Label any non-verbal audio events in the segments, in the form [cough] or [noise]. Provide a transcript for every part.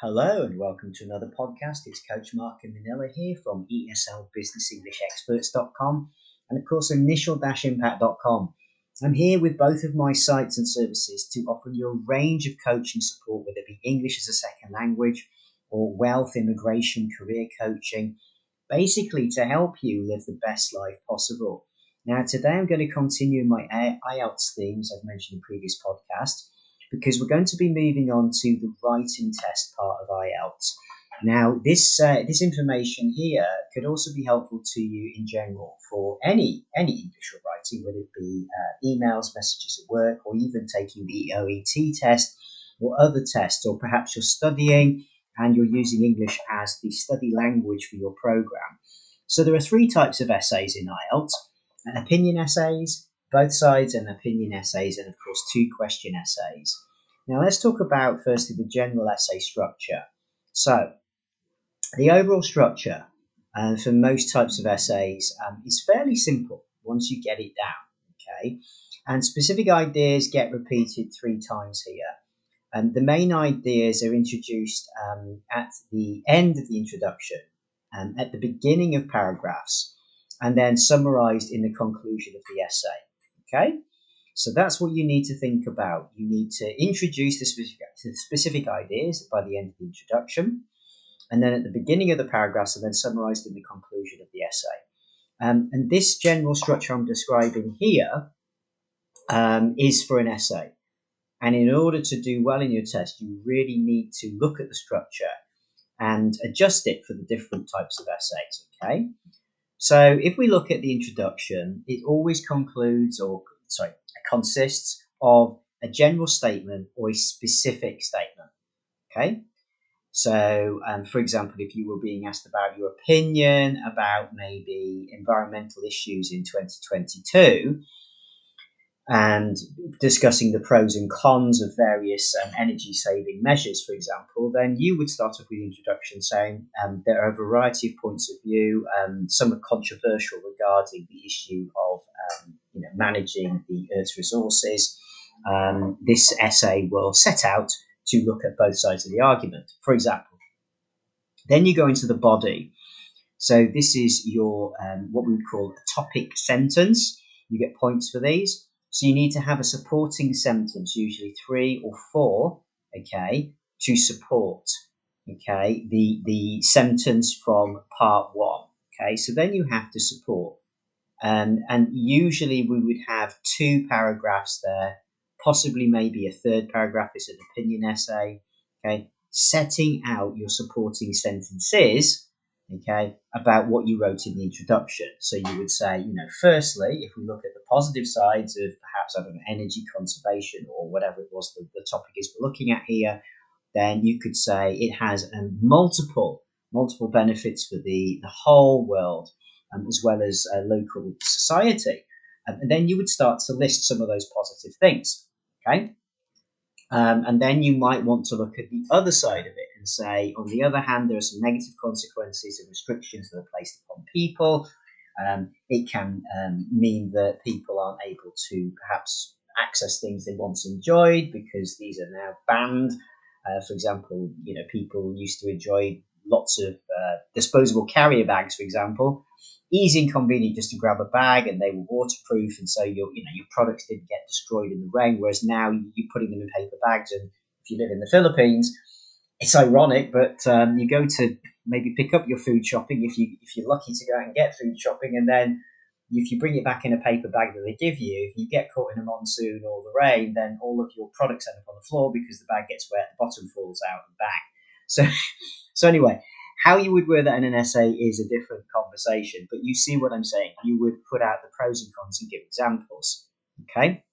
Hello and welcome to another podcast. It's Coach Mark and Manila here from ESLBusinessEnglishExperts.com and of course initial-impact.com. I'm here with both of my sites and services to offer you a range of coaching support, whether it be English as a second language or wealth, immigration, career coaching, basically to help you live the best life possible. Now, today I'm going to continue my IELTS themes I've mentioned in previous podcasts because we're going to be moving on to the writing test part of IELTS. Now, this uh, this information here could also be helpful to you in general for any any English or writing, whether it be uh, emails, messages at work, or even taking the OET test or other tests, or perhaps you're studying and you're using English as the study language for your program. So there are three types of essays in IELTS: opinion essays, both sides and opinion essays, and of course, two question essays. Now, let's talk about firstly the general essay structure. So, the overall structure uh, for most types of essays um, is fairly simple once you get it down, okay? And specific ideas get repeated three times here. And the main ideas are introduced um, at the end of the introduction and at the beginning of paragraphs, and then summarized in the conclusion of the essay. Okay, so that's what you need to think about. You need to introduce the specific, the specific ideas by the end of the introduction, and then at the beginning of the paragraphs are then summarized in the conclusion of the essay. Um, and this general structure I'm describing here um, is for an essay. And in order to do well in your test, you really need to look at the structure and adjust it for the different types of essays. Okay. So if we look at the introduction, it always concludes or sorry, consists of a general statement or a specific statement. Okay. So, um, for example, if you were being asked about your opinion about maybe environmental issues in 2022, and discussing the pros and cons of various um, energy saving measures, for example, then you would start off with the introduction saying um, there are a variety of points of view, um, some are controversial regarding the issue of um, you know, managing the Earth's resources. Um, this essay will set out to look at both sides of the argument, for example. Then you go into the body. So this is your um, what we would call a topic sentence. You get points for these. So you need to have a supporting sentence, usually three or four, okay, to support, okay, the, the sentence from part one, okay. So then you have to support. Um, and usually we would have two paragraphs there, possibly maybe a third paragraph is an opinion essay, okay, setting out your supporting sentences okay, about what you wrote in the introduction. So you would say, you know, firstly, if we look at the positive sides of perhaps, I don't know, energy conservation or whatever it was the, the topic is we're looking at here, then you could say it has um, multiple, multiple benefits for the, the whole world um, as well as uh, local society. Um, and then you would start to list some of those positive things, okay? Um, and then you might want to look at the other side of it and say, on the other hand, there are some negative consequences and restrictions that are placed upon people. Um, it can um, mean that people aren't able to perhaps access things they once enjoyed because these are now banned. Uh, for example, you know, people used to enjoy lots of uh, disposable carrier bags, for example. Easy and convenient just to grab a bag, and they were waterproof, and so your you know your products didn't get destroyed in the rain. Whereas now you're putting them in paper bags, and if you live in the Philippines, it's ironic, but um, you go to maybe pick up your food shopping if you if you're lucky to go and get food shopping, and then if you bring it back in a paper bag that they give you, if you get caught in a monsoon or the rain, then all of your products end up on the floor because the bag gets wet, the bottom falls out and back. So, [laughs] so anyway, how you would word that in an essay is a different conversation, but you see what I'm saying. You would put out the pros and cons and give examples. Okay?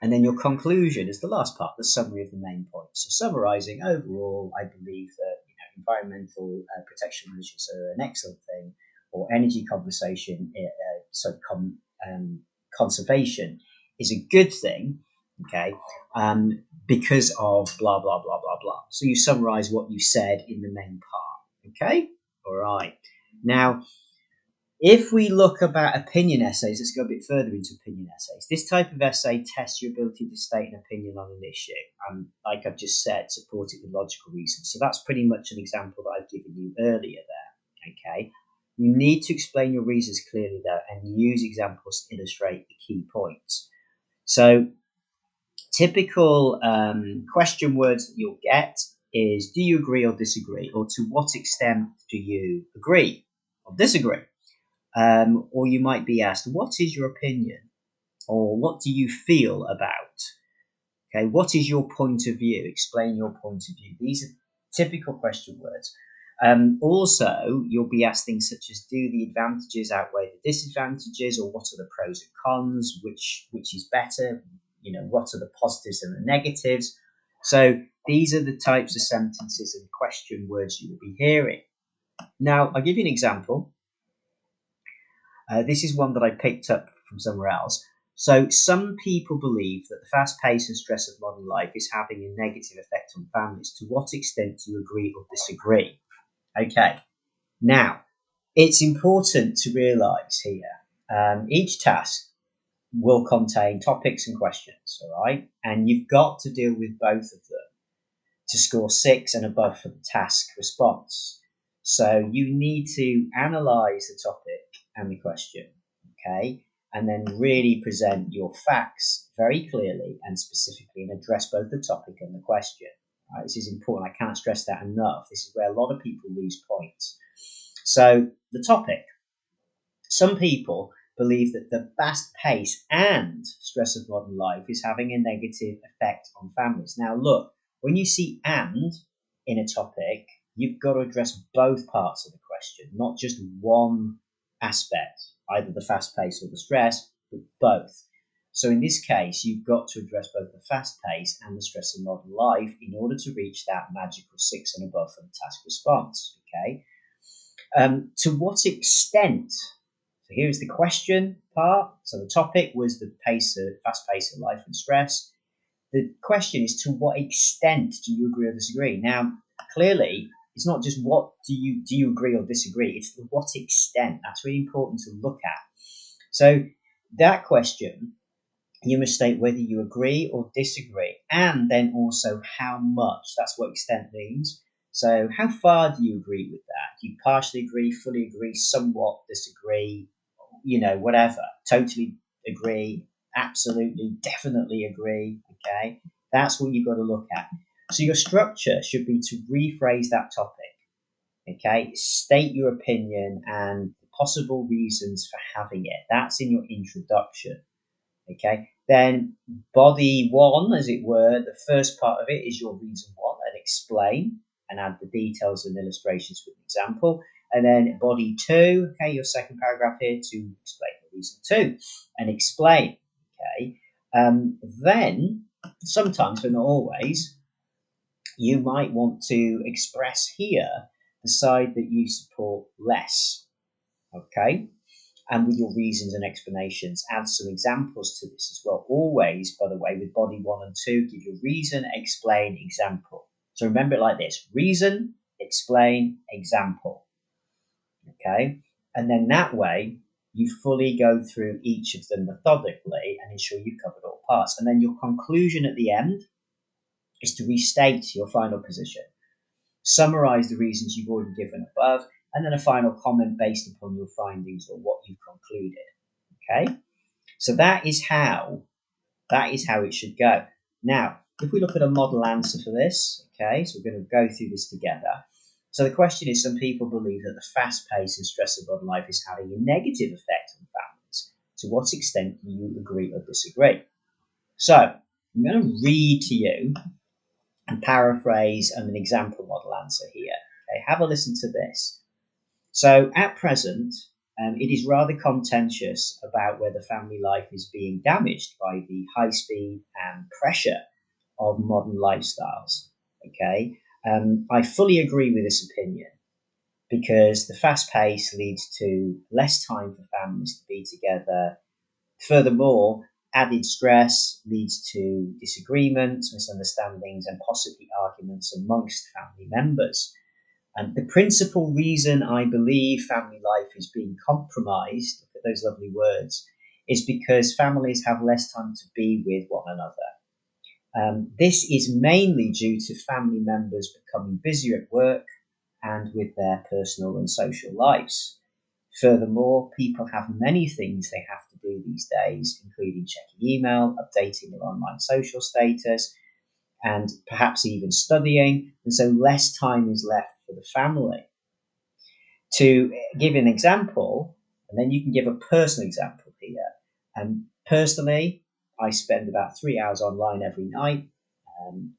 And then your conclusion is the last part, the summary of the main points. So, summarizing overall, I believe that you know, environmental uh, protection measures are an excellent thing, or energy conversation, uh, uh so com, um, conservation is a good thing. Okay, um, because of blah blah blah blah blah. So you summarize what you said in the main part. Okay? All right. Now, If we look about opinion essays, let's go a bit further into opinion essays. This type of essay tests your ability to state an opinion on an issue, and like I've just said, support it with logical reasons. So that's pretty much an example that I've given you earlier there. Okay, you need to explain your reasons clearly though, and use examples to illustrate the key points. So, typical um, question words that you'll get is do you agree or disagree? Or to what extent do you agree or disagree? Um, or you might be asked, what is your opinion? Or what do you feel about? Okay, what is your point of view? Explain your point of view. These are typical question words. Um, also, you'll be asked things such as do the advantages outweigh the disadvantages, or what are the pros and cons, which which is better, you know, what are the positives and the negatives. So these are the types of sentences and question words you will be hearing. Now, I'll give you an example. Uh, this is one that I picked up from somewhere else. So, some people believe that the fast pace and stress of modern life is having a negative effect on families. To what extent do you agree or disagree? Okay, now it's important to realize here um, each task will contain topics and questions, all right? And you've got to deal with both of them to score six and above for the task response. So you need to analyze the topic and the question, okay? And then really present your facts very clearly and specifically and address both the topic and the question. Right? This is important. I can't stress that enough. This is where a lot of people lose points. So, the topic. Some people believe that the fast pace and stress of modern life is having a negative effect on families. Now, look, when you see and in a topic, you've got to address both parts of the question, not just one aspect, either the fast pace or the stress, but both. So in this case, you've got to address both the fast pace and the stress of modern life in order to reach that magical six and above for the task response. Okay. Um, to what extent? So here's the question part. So the topic was the pace of fast pace of life and stress. The question is to what extent do you agree or disagree? Now, clearly, it's not just what do you do you agree or disagree. It's to what extent. That's really important to look at. So that question you must state whether you agree or disagree, and then also how much. That's what extent means. So, how far do you agree with that? Do you partially agree, fully agree, somewhat disagree, you know, whatever? Totally agree, absolutely, definitely agree. Okay, that's what you've got to look at. So, your structure should be to rephrase that topic. Okay, state your opinion and possible reasons for having it. That's in your introduction. Okay, then body one, as it were, the first part of it is your reason one and explain and add the details and illustrations with an example. And then body two, okay, your second paragraph here to explain the reason two and explain. Okay. Um, then sometimes, but not always, you might want to express here the side that you support less. Okay and with your reasons and explanations. Add some examples to this as well. Always, by the way, with body one and two, give your reason, explain, example. So remember it like this reason, explain, example. Okay? And then that way, you fully go through each of them methodically and ensure you've covered all parts. And then your conclusion at the end is to restate your final position. Summarize the reasons you've already given above and then a final comment based upon your findings or what you've concluded. Okay, so that is how that is how it should go. Now, if we look at a model answer for this, okay, so we're going to go through this together. So the question is: Some people believe that the fast pace and stress of modern life is having a negative effect on families. To what extent do you agree or disagree? So I'm going to read to you and paraphrase an example model answer here. Okay, have a listen to this. So at present, um, it is rather contentious about whether family life is being damaged by the high speed and pressure of modern lifestyles. Okay, um, I fully agree with this opinion because the fast pace leads to less time for families to be together. Furthermore, added stress leads to disagreements, misunderstandings, and possibly arguments amongst family members. And the principal reason I believe family life is being compromised, look at those lovely words, is because families have less time to be with one another. Um, this is mainly due to family members becoming busier at work and with their personal and social lives. Furthermore, people have many things they have to do these days, including checking email, updating their online social status, and perhaps even studying, and so less time is left for the family. To give an example, and then you can give a personal example here. And um, personally, I spend about three hours online every night, um,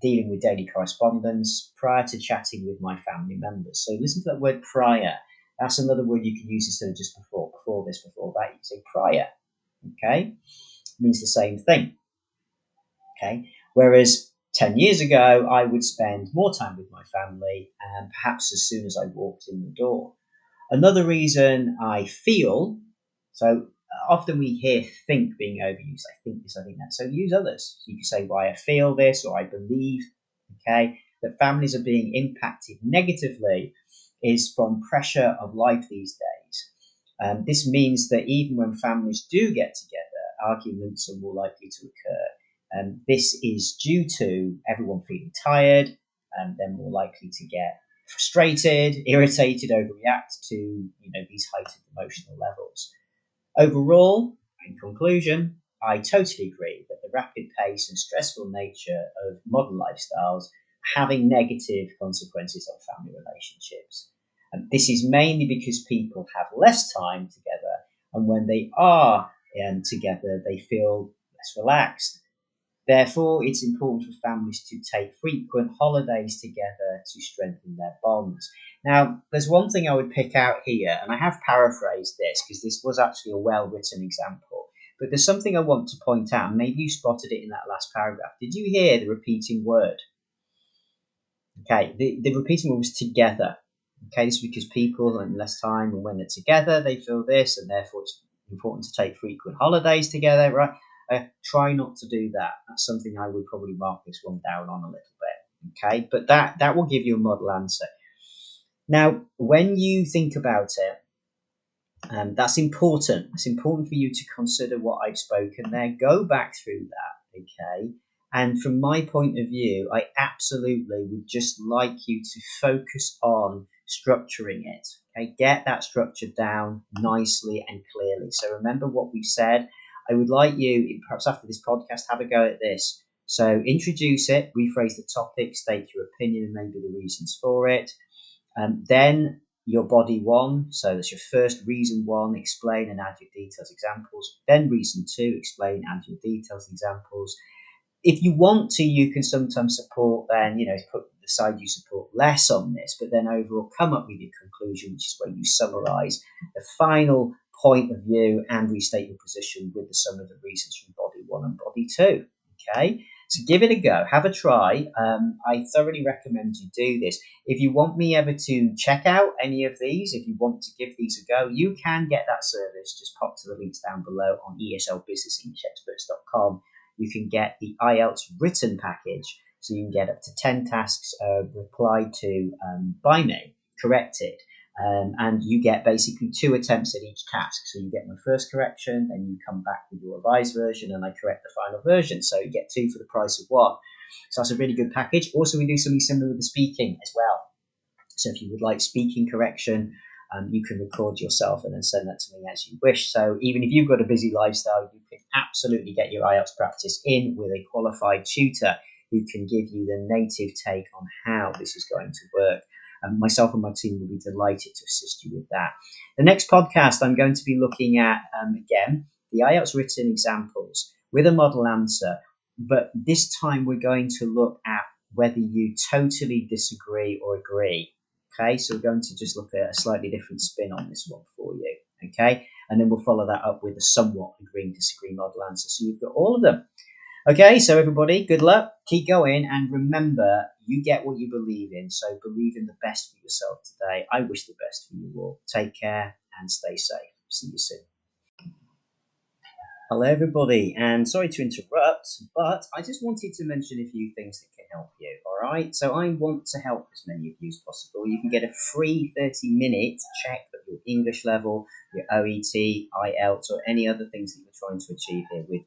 dealing with daily correspondence prior to chatting with my family members. So listen to that word prior. That's another word you can use instead of just before, before this, before that. You say prior. Okay, it means the same thing. Okay, whereas 10 years ago, I would spend more time with my family, and perhaps as soon as I walked in the door. Another reason I feel so often we hear think being overused. I think this, I think that. So use others. So you can say why I feel this or I believe, okay, that families are being impacted negatively is from pressure of life these days. Um, this means that even when families do get together, arguments are more likely to occur. Um, this is due to everyone feeling tired, and they're more likely to get frustrated, irritated, overreact to you know these heightened emotional levels. Overall, in conclusion, I totally agree that the rapid pace and stressful nature of modern lifestyles are having negative consequences on family relationships. And this is mainly because people have less time together, and when they are um, together, they feel less relaxed. Therefore, it's important for families to take frequent holidays together to strengthen their bonds. Now, there's one thing I would pick out here, and I have paraphrased this because this was actually a well written example. But there's something I want to point out, maybe you spotted it in that last paragraph. Did you hear the repeating word? Okay, the, the repeating word was together. Okay, this is because people and less time, and when they're together, they feel this, and therefore it's important to take frequent holidays together, right? Uh, try not to do that. That's something I would probably mark this one down on a little bit. Okay, but that that will give you a model answer. Now, when you think about it, um, that's important. It's important for you to consider what I've spoken there. Go back through that, okay? And from my point of view, I absolutely would just like you to focus on structuring it. Okay, get that structure down nicely and clearly. So remember what we've said. I would like you, perhaps after this podcast, have a go at this. So introduce it, rephrase the topic, state your opinion and maybe the reasons for it. Um, then your body one, so that's your first reason one, explain and add your details examples. Then reason two, explain, add your details examples. If you want to, you can sometimes support then, you know, put the side you support less on this, but then overall come up with your conclusion, which is where you summarize the final point of view and restate your position with the sum of the reasons from body one and body two. Okay, so give it a go, have a try. Um, I thoroughly recommend you do this. If you want me ever to check out any of these, if you want to give these a go, you can get that service. Just pop to the links down below on eslbusinessenglishexperts.com. You can get the IELTS written package, so you can get up to 10 tasks uh, replied to um, by me, corrected um, and you get basically two attempts at each task. So you get my first correction, then you come back with your revised version, and I correct the final version. So you get two for the price of one. So that's a really good package. Also, we do something similar with the speaking as well. So if you would like speaking correction, um, you can record yourself and then send that to me as you wish. So even if you've got a busy lifestyle, you can absolutely get your IELTS practice in with a qualified tutor who can give you the native take on how this is going to work. Um, myself and my team will be delighted to assist you with that. The next podcast, I'm going to be looking at, um, again, the IELTS written examples with a model answer, but this time we're going to look at whether you totally disagree or agree. Okay, so we're going to just look at a slightly different spin on this one for you. Okay, and then we'll follow that up with a somewhat agreeing disagree model answer. So you've got all of them. Okay, so everybody, good luck. Keep going, and remember, you get what you believe in. So believe in the best for yourself today. I wish the best for you all. Take care and stay safe. See you soon. Hello, everybody, and sorry to interrupt, but I just wanted to mention a few things that can help you. All right. So I want to help as many of you as possible. You can get a free 30 minute check of your English level, your OET, IELTS, or any other things that you're trying to achieve here with.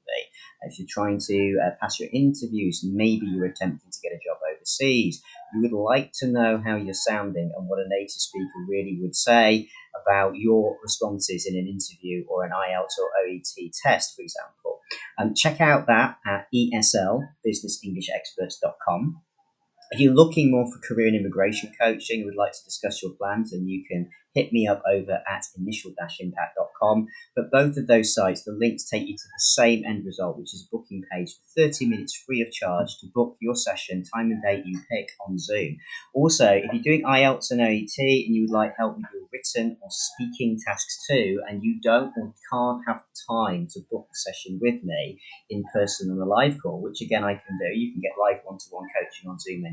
If you're trying to uh, pass your interviews, maybe you're attempting to get a job overseas, you would like to know how you're sounding and what a native speaker really would say about your responses in an interview or an IELTS or OET test, for example. Um, check out that at eslbusinessenglishexperts.com. If you're looking more for career and immigration coaching and would like to discuss your plans, then you can hit me up over at initial-impact.com. But both of those sites, the links take you to the same end result, which is a booking page for 30 minutes free of charge to book your session, time and date you pick on Zoom. Also, if you're doing IELTS and OET and you would like help with your written or speaking tasks too, and you don't or can't have time to book a session with me in person on a live call, which again I can do, you can get live one-to-one coaching on Zoom